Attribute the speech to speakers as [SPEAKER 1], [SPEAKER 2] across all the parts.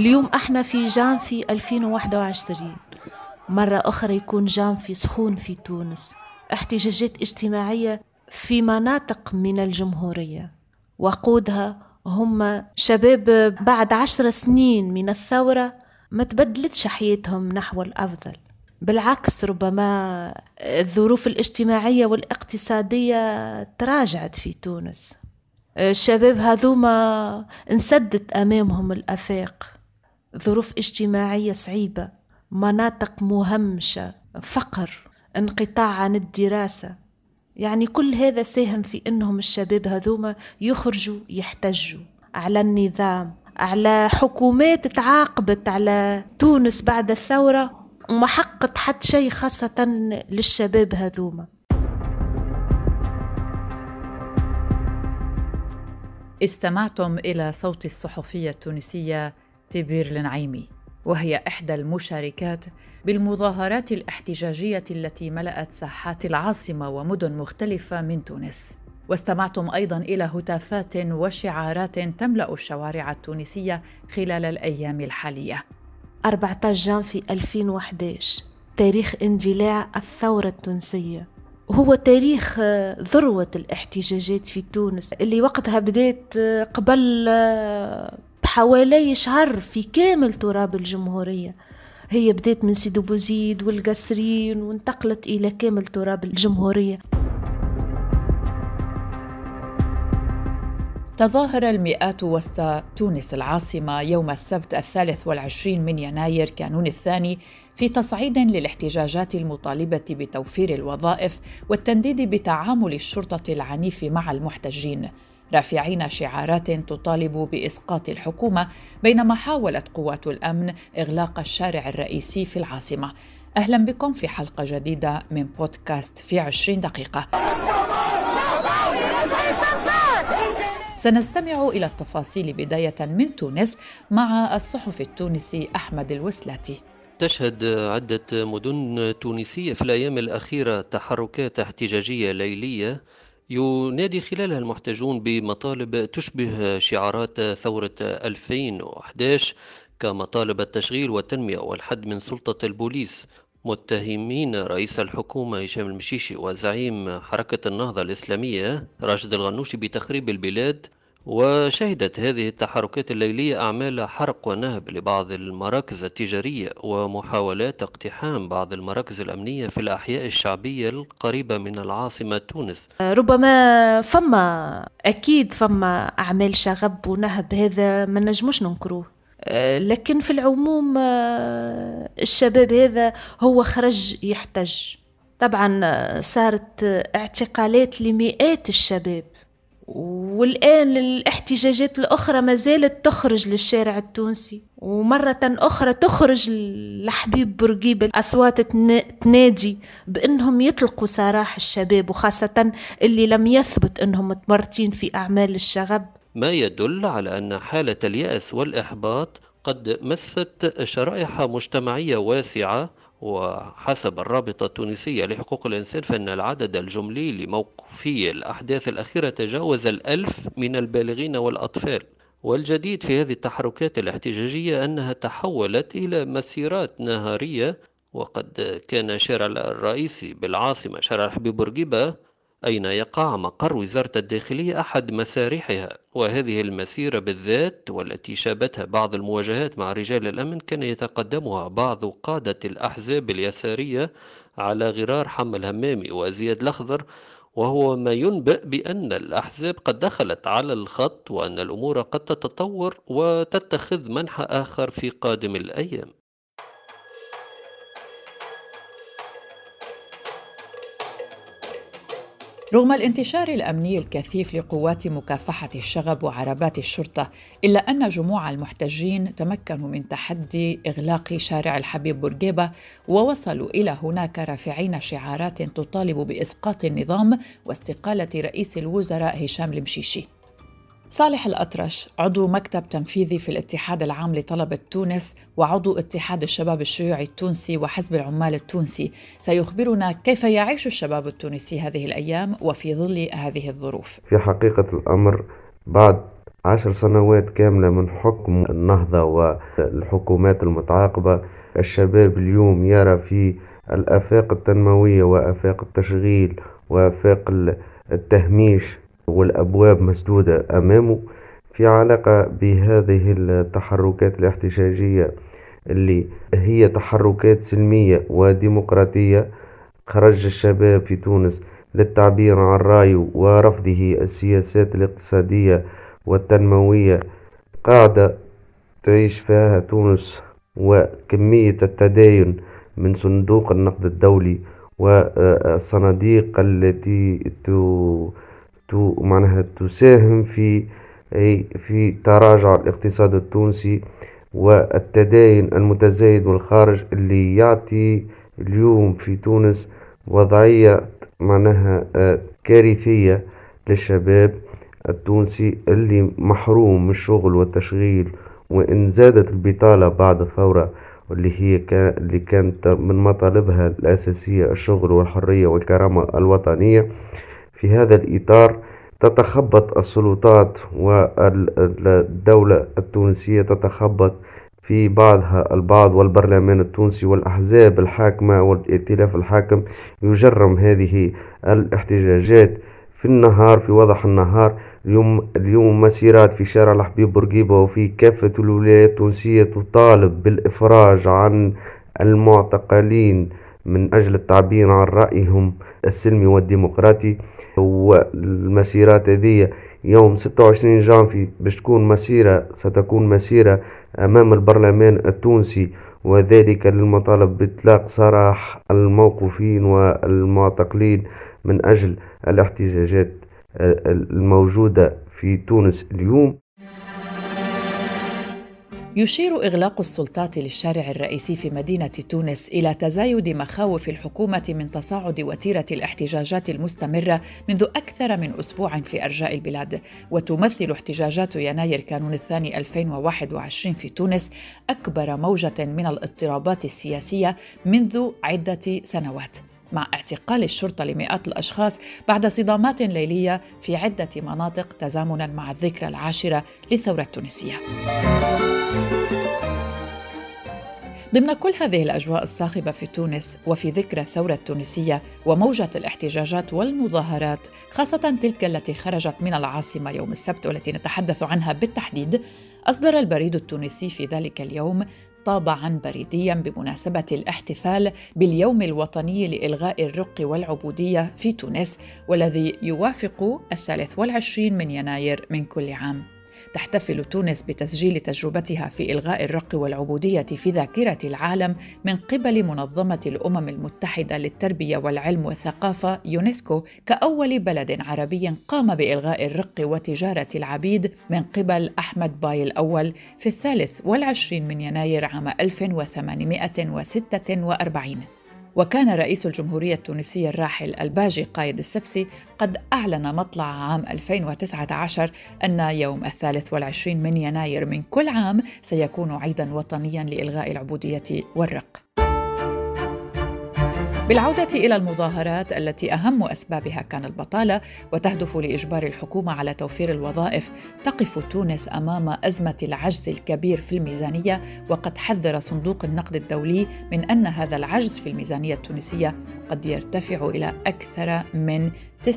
[SPEAKER 1] اليوم إحنا في جانفي 2021 مرة أخرى يكون جانفي سخون في تونس. احتجاجات اجتماعية في مناطق من الجمهورية. وقودها هم شباب بعد عشر سنين من الثورة ما تبدلتش حياتهم نحو الأفضل. بالعكس ربما الظروف الاجتماعية والاقتصادية تراجعت في تونس. الشباب هذوما انسدت أمامهم الأفاق. ظروف اجتماعية صعيبة مناطق مهمشة فقر انقطاع عن الدراسة. يعني كل هذا ساهم في إنهم الشباب هذوما يخرجوا يحتجوا على النظام على حكومات تعاقبت على تونس بعد الثورة وما حقت حتى شيء خاصة للشباب هذوما.
[SPEAKER 2] استمعتم إلى صوت الصحفية التونسية تبير النعيمي وهي إحدى المشاركات بالمظاهرات الاحتجاجية التي ملأت ساحات العاصمة ومدن مختلفة من تونس. واستمعتم أيضا إلى هتافات وشعارات تملأ الشوارع التونسية خلال الأيام الحالية.
[SPEAKER 1] 14 جانفي 2011 تاريخ اندلاع الثورة التونسية. هو تاريخ آه، ذروة الاحتجاجات في تونس اللي وقتها بدأت آه، قبل بحوالي شهر في كامل تراب الجمهورية. هي بدأت من سيدو بوزيد والقصرين وانتقلت إلى كامل تراب الجمهورية.
[SPEAKER 2] تظاهر المئات وسط تونس العاصمة يوم السبت الثالث والعشرين من يناير كانون الثاني في تصعيد للاحتجاجات المطالبة بتوفير الوظائف والتنديد بتعامل الشرطة العنيف مع المحتجين. رافعين شعارات تطالب بإسقاط الحكومة بينما حاولت قوات الأمن إغلاق الشارع الرئيسي في العاصمة. أهلا بكم في حلقة جديدة من بودكاست في عشرين دقيقة. سنستمع إلى التفاصيل بداية من تونس مع الصحفي التونسي أحمد الوسلاتي.
[SPEAKER 3] تشهد عدة مدن تونسية في الأيام الأخيرة تحركات احتجاجية ليلية ينادي خلالها المحتجون بمطالب تشبه شعارات ثورة 2011 كمطالب التشغيل والتنمية والحد من سلطة البوليس. متهمين رئيس الحكومة هشام المشيشي وزعيم حركة النهضة الإسلامية راشد الغنوشي بتخريب البلاد وشهدت هذه التحركات الليلية أعمال حرق ونهب لبعض المراكز التجارية ومحاولات اقتحام بعض المراكز الأمنية في الأحياء الشعبية القريبة من العاصمة تونس.
[SPEAKER 1] ربما فما أكيد فما أعمال شغب ونهب هذا ما نجموش ننكروه. لكن في العموم الشباب هذا هو خرج يحتج. طبعا صارت اعتقالات لمئات الشباب. والآن الاحتجاجات الأخرى ما زالت تخرج للشارع التونسي. ومرة أخرى تخرج لحبيب بورقيبة الأصوات تنادي بأنهم يطلقوا سراح الشباب وخاصة اللي لم يثبت أنهم متورطين في أعمال الشغب.
[SPEAKER 3] ما يدل على أن حالة اليأس والإحباط قد مست شرائح مجتمعية واسعة وحسب الرابطة التونسية لحقوق الإنسان فإن العدد الجملي لموقفي الأحداث الأخيرة تجاوز الألف من البالغين والأطفال. والجديد في هذه التحركات الاحتجاجية أنها تحولت إلى مسيرات نهارية وقد كان الشارع الرئيسي بالعاصمة شارع الحبيب بورقيبة أين يقع مقر وزارة الداخلية أحد مسارحها وهذه المسيرة بالذات والتي شابتها بعض المواجهات مع رجال الأمن كان يتقدمها بعض قادة الأحزاب اليسارية على غرار حم الهمامي وزياد الأخضر وهو ما ينبئ بأن الأحزاب قد دخلت على الخط وأن الأمور قد تتطور وتتخذ منحى آخر في قادم الأيام.
[SPEAKER 2] رغم الانتشار الأمني الكثيف لقوات مكافحة الشغب وعربات الشرطة إلا أن جموع المحتجين تمكنوا من تحدي إغلاق شارع الحبيب بورقيبة ووصلوا إلى هناك رافعين شعارات تطالب بإسقاط النظام واستقالة رئيس الوزراء هشام المشيشي. صالح الأطرش عضو مكتب تنفيذي في الاتحاد العام لطلبة تونس وعضو اتحاد الشباب الشيوعي التونسي وحزب العمال التونسي. سيخبرنا كيف يعيش الشباب التونسي هذه الأيام وفي ظل هذه الظروف.
[SPEAKER 4] في حقيقة الأمر بعد عشر سنوات كاملة من حكم النهضة والحكومات المتعاقبة الشباب اليوم يرى في الآفاق التنموية وآفاق التشغيل وآفاق التهميش والأبواب مسدودة أمامه في علاقة بهذه التحركات الاحتجاجية اللي هي تحركات سلمية وديمقراطية. خرج الشباب في تونس للتعبير عن رأيه ورفضه السياسات الاقتصادية والتنموية. قاعدة تعيش فيها تونس وكمية التداين من صندوق النقد الدولي والصناديق التي معناها تساهم في في تراجع الاقتصاد التونسي والتداين المتزايد والخارج اللي يعطي اليوم في تونس وضعية معناها آه، كارثية للشباب التونسي اللي محروم من الشغل والتشغيل وإن زادت البطالة بعد الثورة واللي هي اللي كانت من مطالبها الأساسية الشغل والحرية والكرامة الوطنية. في هذا الإطار تتخبط السلطات والدولة التونسية تتخبط في بعضها البعض والبرلمان التونسي والأحزاب الحاكمة والائتلاف الحاكم. يجرم هذه الاحتجاجات في النهار في وضح النهار. اليوم اليوم مسيرات في شارع الحبيب بورقيبة وفي كافة الولايات التونسية تطالب بالإفراج عن المعتقلين من أجل التعبير عن رأيهم. السلمي والديمقراطي والمسيرات هذه يوم 26 جانفي باش تكون مسيرة ستكون مسيرة أمام البرلمان التونسي. وذلك للمطالب بإطلاق سراح الموقوفين والمعتقلين من أجل الاحتجاجات الموجودة في تونس اليوم.
[SPEAKER 2] يشير إغلاق السلطات للشارع الرئيسي في مدينة تونس إلى تزايد مخاوف الحكومة من تصاعد وتيرة الاحتجاجات المستمرة منذ أكثر من أسبوع في أرجاء البلاد، وتمثل احتجاجات يناير كانون الثاني 2021 في تونس أكبر موجة من الاضطرابات السياسية منذ عدة سنوات. مع اعتقال الشرطة لمئات الأشخاص بعد صدامات ليلية في عدة مناطق تزامنا مع الذكرى العاشرة للثورة التونسية. ضمن كل هذه الأجواء الصاخبة في تونس وفي ذكرى الثورة التونسية وموجة الاحتجاجات والمظاهرات خاصة تلك التي خرجت من العاصمة يوم السبت والتي نتحدث عنها بالتحديد أصدر البريد التونسي في ذلك اليوم طابعا بريديا بمناسبة الاحتفال باليوم الوطني لإلغاء الرق والعبودية في تونس والذي يوافق الثالث والعشرين من يناير من كل عام. تحتفل تونس بتسجيل تجربتها في إلغاء الرق والعبودية في ذاكرة العالم من قبل منظمة الأمم المتحدة للتربية والعلم والثقافة يونسكو كأول بلد عربي قام بإلغاء الرق وتجارة العبيد من قبل أحمد باي الأول في الثالث والعشرين من يناير عام 1846 وكان رئيس الجمهورية التونسية الراحل الباجي قايد السبسي قد أعلن مطلع عام 2019 أن يوم الثالث والعشرين من يناير من كل عام سيكون عيدا وطنيا لإلغاء العبودية والرق. بالعودة إلى المظاهرات التي أهم أسبابها كان البطالة وتهدف لإجبار الحكومة على توفير الوظائف تقف تونس أمام أزمة العجز الكبير في الميزانية وقد حذر صندوق النقد الدولي من أن هذا العجز في الميزانية التونسية قد يرتفع إلى أكثر من 9%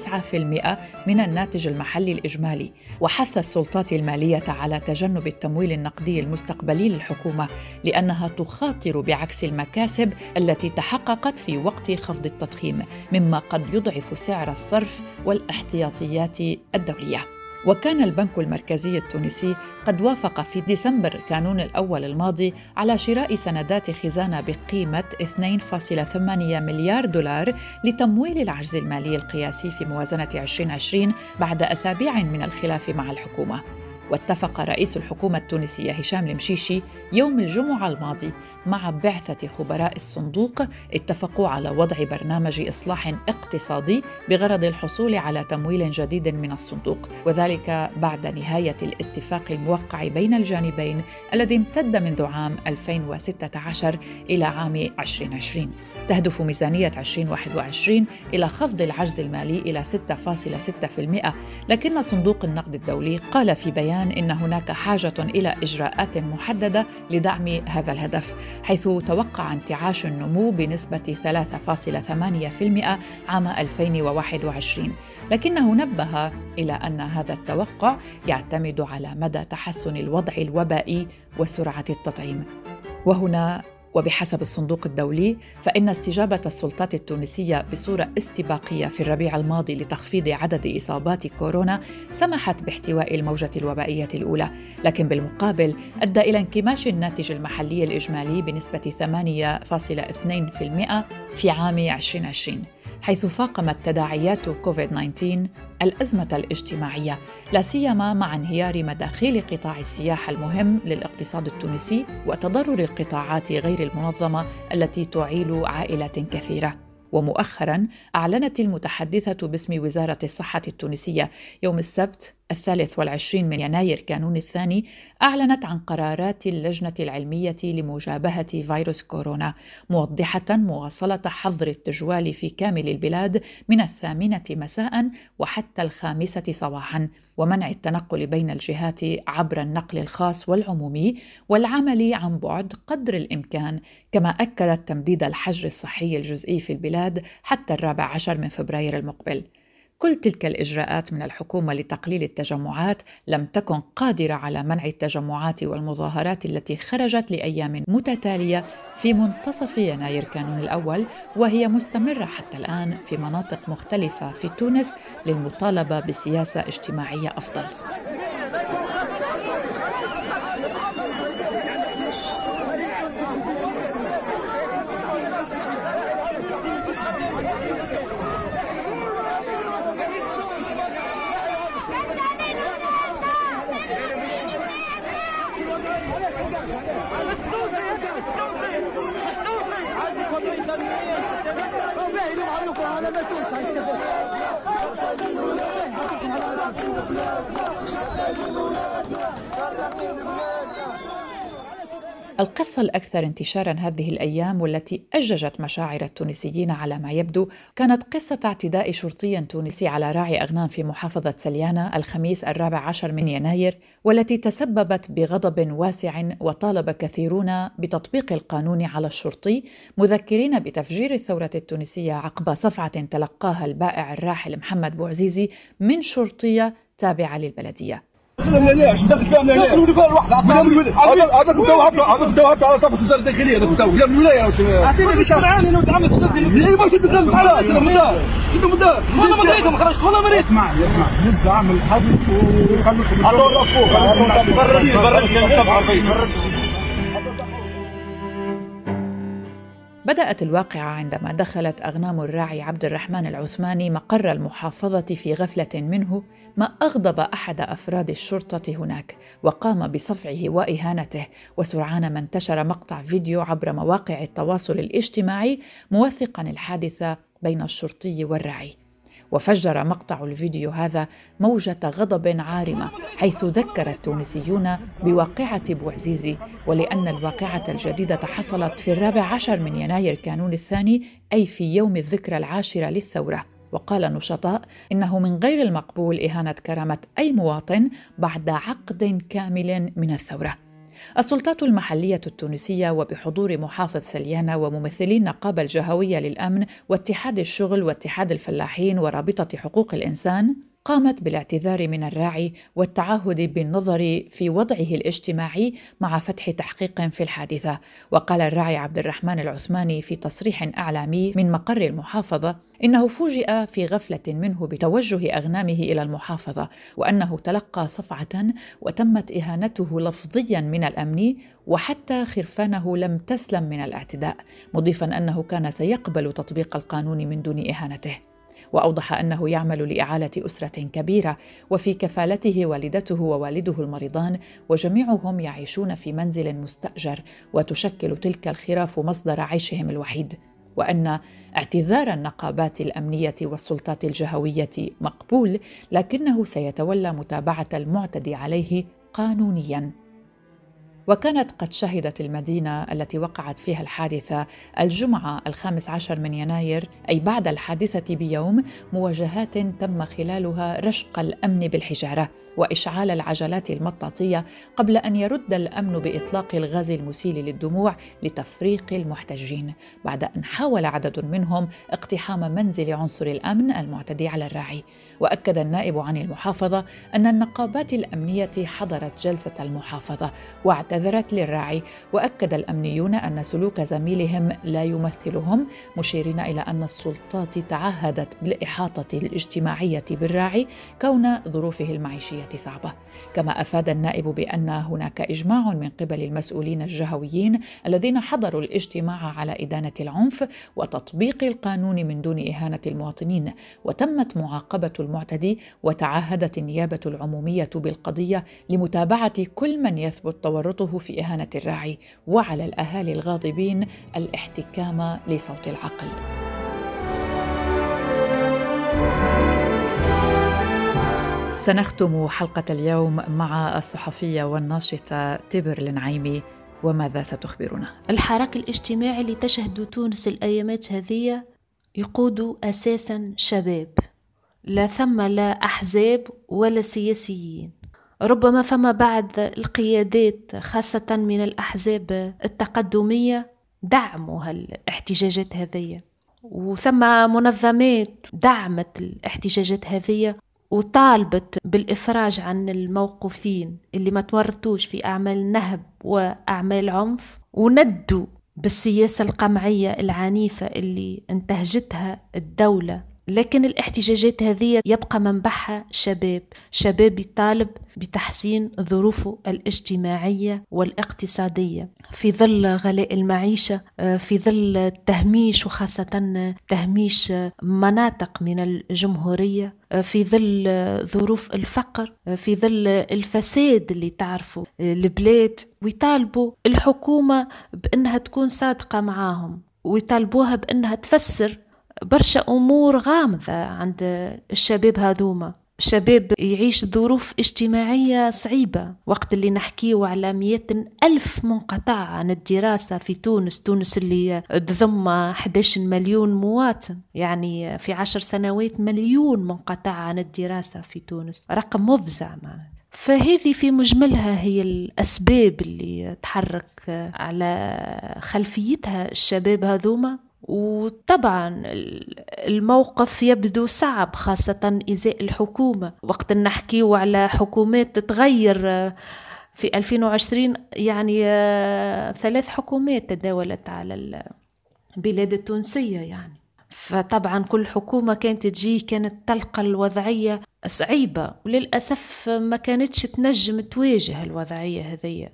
[SPEAKER 2] من الناتج المحلي الإجمالي وحث السلطات المالية على تجنب التمويل النقدي المستقبلي للحكومة لأنها تخاطر بعكس المكاسب التي تحققت في وقت خفض التضخيم مما قد يضعف سعر الصرف والاحتياطيات الدولية. وكان البنك المركزي التونسي قد وافق في ديسمبر كانون الأول الماضي على شراء سندات خزانة بقيمة 2.8 مليار دولار لتمويل العجز المالي القياسي في موازنة 2020 بعد أسابيع من الخلاف مع الحكومة. واتفق رئيس الحكومة التونسية هشام المشيشي يوم الجمعة الماضي مع بعثة خبراء الصندوق اتفقوا على وضع برنامج إصلاح اقتصادي بغرض الحصول على تمويل جديد من الصندوق وذلك بعد نهاية الاتفاق الموقع بين الجانبين الذي امتد منذ عام 2016 إلى عام 2020 تهدف ميزانية 2021 إلى خفض العجز المالي إلى 6.6% لكن صندوق النقد الدولي قال في بيان إن هناك حاجة إلى إجراءات محددة لدعم هذا الهدف حيث توقع انتعاش النمو بنسبة 3.8% عام 2021 لكنه نبه إلى أن هذا التوقع يعتمد على مدى تحسن الوضع الوبائي وسرعة التطعيم. وهنا وبحسب الصندوق الدولي فإن استجابة السلطات التونسية بصورة استباقية في الربيع الماضي لتخفيض عدد إصابات كورونا سمحت باحتواء الموجة الوبائية الأولى، لكن بالمقابل أدى إلى انكماش الناتج المحلي الإجمالي بنسبة 8.2% في عام 2020. حيث فاقمت تداعيات كوفيد 19 الأزمة الاجتماعية لا سيما مع انهيار مداخيل قطاع السياحة المهم للاقتصاد التونسي وتضرر القطاعات غير المنظمة التي تعيل عائلات كثيرة. ومؤخرا أعلنت المتحدثة باسم وزارة الصحة التونسية يوم السبت الثالث والعشرين من يناير كانون الثاني أعلنت عن قرارات اللجنة العلمية لمجابهة فيروس كورونا موضحة مواصلة حظر التجوال في كامل البلاد من الثامنة مساء وحتى الخامسة صباحا ومنع التنقل بين الجهات عبر النقل الخاص والعمومي والعمل عن بعد قدر الإمكان كما أكدت تمديد الحجر الصحي الجزئي في البلاد حتى الرابع عشر من فبراير المقبل. كل تلك الإجراءات من الحكومة لتقليل التجمعات لم تكن قادرة على منع التجمعات والمظاهرات التي خرجت لأيام متتالية في منتصف يناير كانون الأول وهي مستمرة حتى الآن في مناطق مختلفة في تونس للمطالبة بسياسة اجتماعيه افضل القصة الأكثر انتشارا هذه الأيام والتي أججت مشاعر التونسيين على ما يبدو كانت قصة اعتداء شرطي تونسي على راعي أغنام في محافظة سليانة الخميس الرابع عشر من يناير والتي تسببت بغضب واسع وطالب كثيرون بتطبيق القانون على الشرطي مذكرين بتفجير الثورة التونسية عقب صفعة تلقاها البائع الراحل محمد بوعزيزي من شرطية تابعة للبلدية.
[SPEAKER 5] ليش دخل كامل ليش؟ دخل الولايه واحد هذاك تو هذاك تو على صفحه وزاره الداخليه هذاك تو من الولايه اعطيني باش معاني أنا ودعمت ليه ما شد غاز على سلام الله شد مدار والله ما دريت ما خرجت والله ما دريت اسمع اسمع نزع عمل حبل وخلص هذول فوق برا برا
[SPEAKER 2] بدأت الواقعة عندما دخلت أغنام الراعي عبد الرحمن العثماني مقر المحافظة في غفلة منه ما أغضب أحد أفراد الشرطة هناك وقام بصفعه وإهانته وسرعان ما انتشر مقطع فيديو عبر مواقع التواصل الاجتماعي موثقا الحادثة بين الشرطي والراعي. وفجر مقطع الفيديو هذا موجة غضب عارمة حيث ذكر التونسيون بواقعة بوعزيزي ولأن الواقعة الجديدة حصلت في الرابع عشر من يناير كانون الثاني أي في يوم الذكرى العاشرة للثورة. وقال نشطاء إنه من غير المقبول إهانة كرامة أي مواطن بعد عقد كامل من الثورة. السلطات المحلية التونسية وبحضور محافظ سليانة وممثلي النقابة الجهوية للأمن واتحاد الشغل واتحاد الفلاحين ورابطة حقوق الإنسان قامت بالاعتذار من الراعي والتعهد بالنظر في وضعه الاجتماعي مع فتح تحقيق في الحادثة. وقال الراعي عبد الرحمن العثماني في تصريح إعلامي من مقر المحافظة إنه فوجئ في غفلة منه بتوجه أغنامه إلى المحافظة وأنه تلقى صفعة وتمت إهانته لفظيا من الأمن وحتى خرفانه لم تسلم من الاعتداء مضيفا أنه كان سيقبل تطبيق القانون من دون إهانته. وأوضح أنه يعمل لإعالة أسرة كبيرة وفي كفالته والدته ووالده المريضان وجميعهم يعيشون في منزل مستأجر وتشكل تلك الخراف مصدر عيشهم الوحيد. وأن اعتذار النقابات الأمنية والسلطات الجهوية مقبول لكنه سيتولى متابعة المعتدي عليه قانونيا. وكانت قد شهدت المدينة التي وقعت فيها الحادثة الجمعة الخامس عشر من يناير أي بعد الحادثة بيوم مواجهات تم خلالها رشق الأمن بالحجارة وإشعال العجلات المطاطية قبل أن يرد الأمن بإطلاق الغاز المسيل للدموع لتفريق المحتجين. بعد أن حاول عدد منهم اقتحام منزل عنصر الأمن المعتدي على الراعي. وأكد النائب عن المحافظة أن النقابات الأمنية حضرت جلسة المحافظة واعتذرت للراعي وأكد الأمنيون أن سلوك زميلهم لا يمثلهم مشيرين إلى أن السلطات تعهدت بالإحاطة الاجتماعية بالراعي كون ظروفه المعيشية صعبة. كما أفاد النائب بأن هناك إجماع من قبل المسؤولين الجهويين الذين حضروا الاجتماع على إدانة العنف وتطبيق القانون من دون إهانة المواطنين وتمت معاقبة المعتدي وتعهدت النيابة العمومية بالقضية لمتابعة كل من يثبت تورطه في إهانة الراعي وعلى الأهالي الغاضبين الاحتكام لصوت العقل. سنختم حلقة اليوم مع الصحفية والناشطة تبر النعيمي وماذا ستخبرنا؟
[SPEAKER 1] الحراك الاجتماعي اللي تشهد تونس الأيامات هذه يقود أساسا شباب لا ثم لا أحزاب ولا سياسيين ربما فما بعض القيادات خاصة من الأحزاب التقدمية دعموا هالاحتجاجات هذه وثم منظمات دعمت الاحتجاجات هذه وطالبت بالإفراج عن الموقوفين اللي ما تورطوش في أعمال نهب وأعمال عنف وندوا بالسياسة القمعية العنيفة اللي انتهجتها الدولة لكن الاحتجاجات هذه يبقى منبعها شباب شباب يطالب بتحسين ظروفه الاجتماعية والاقتصادية. في ظل غلاء المعيشة آه، في ظل التهميش وخاصة تهميش مناطق من الجمهورية آه، في ظل ظروف الفقر آه، في ظل الفساد اللي تعرفوا البلاد ويطالبوا الحكومة بأنها تكون صادقة معاهم ويطالبوها بأنها تفسر برشا أمور غامضة عند الشباب هذوما. الشباب يعيش ظروف اجتماعية صعيبة. وقت اللي نحكيه على مئة ألف منقطع عن الدراسة في تونس تونس اللي تضم 11 مليون مواطن. يعني في عشر سنوات مليون منقطع عن الدراسة في تونس. رقم مفزع معناته فهذه في مجملها هي الأسباب اللي تحرك على خلفيتها الشباب هذوما. وطبعا الموقف يبدو صعب خاصة إزاء الحكومة. وقت نحكيو على حكومات تتغير في 2020 يعني ثلاث حكومات تداولت على البلاد التونسية يعني. فطبعا كل حكومة كانت تجي كانت تلقى الوضعية صعيبة. وللأسف ما كانتش تنجم تواجه الوضعية هذية.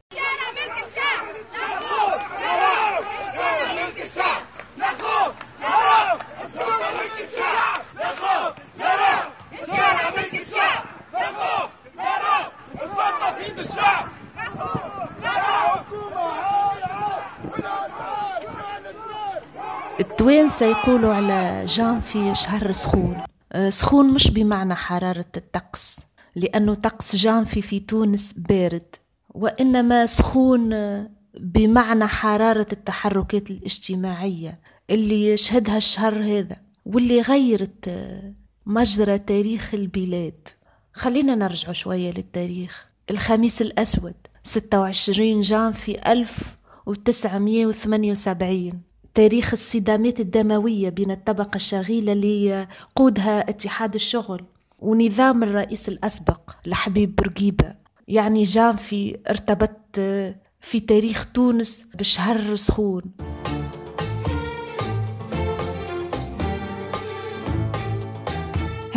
[SPEAKER 1] التوانسة يقولوا على جانفي شهر سخون؟ أه، سخون مش بمعنى حرارة الطقس لأنه طقس جانفي في تونس بارد وإنما سخون بمعنى حرارة التحركات الاجتماعية اللي يشهدها الشهر هذا واللي غيرت مجرى تاريخ البلاد. خلينا نرجع شوية للتاريخ. الخميس الأسود 26 جانفي 1978 تاريخ الصدامات الدموية بين الطبقة الشغيلة اللي قودها اتحاد الشغل ونظام الرئيس الأسبق الحبيب بورقيبة. يعني جانفي ارتبط في تاريخ تونس بشهر سخون.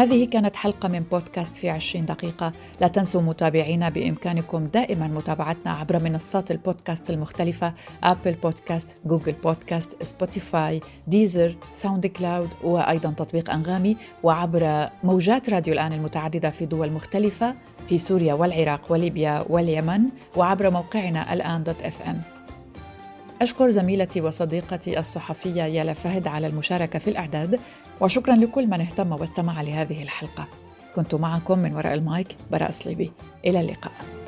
[SPEAKER 2] هذه كانت حلقة من بودكاست في عشرين دقيقة. لا تنسوا متابعتنا بإمكانكم دائما متابعتنا عبر منصات البودكاست المختلفة أبل بودكاست، جوجل بودكاست، سبوتيفاي، ديزر، ساوند كلاود وأيضا تطبيق أنغامي وعبر موجات راديو الآن المتعددة في دول مختلفة في سوريا والعراق وليبيا واليمن وعبر موقعنا الآن dot FM أشكر زميلتي وصديقتي الصحفية يالا فهد على المشاركة في الإعداد وشكرا لكل من اهتم واستمع لهذه الحلقة. كنت معكم من وراء المايك براء صليبي إلى اللقاء.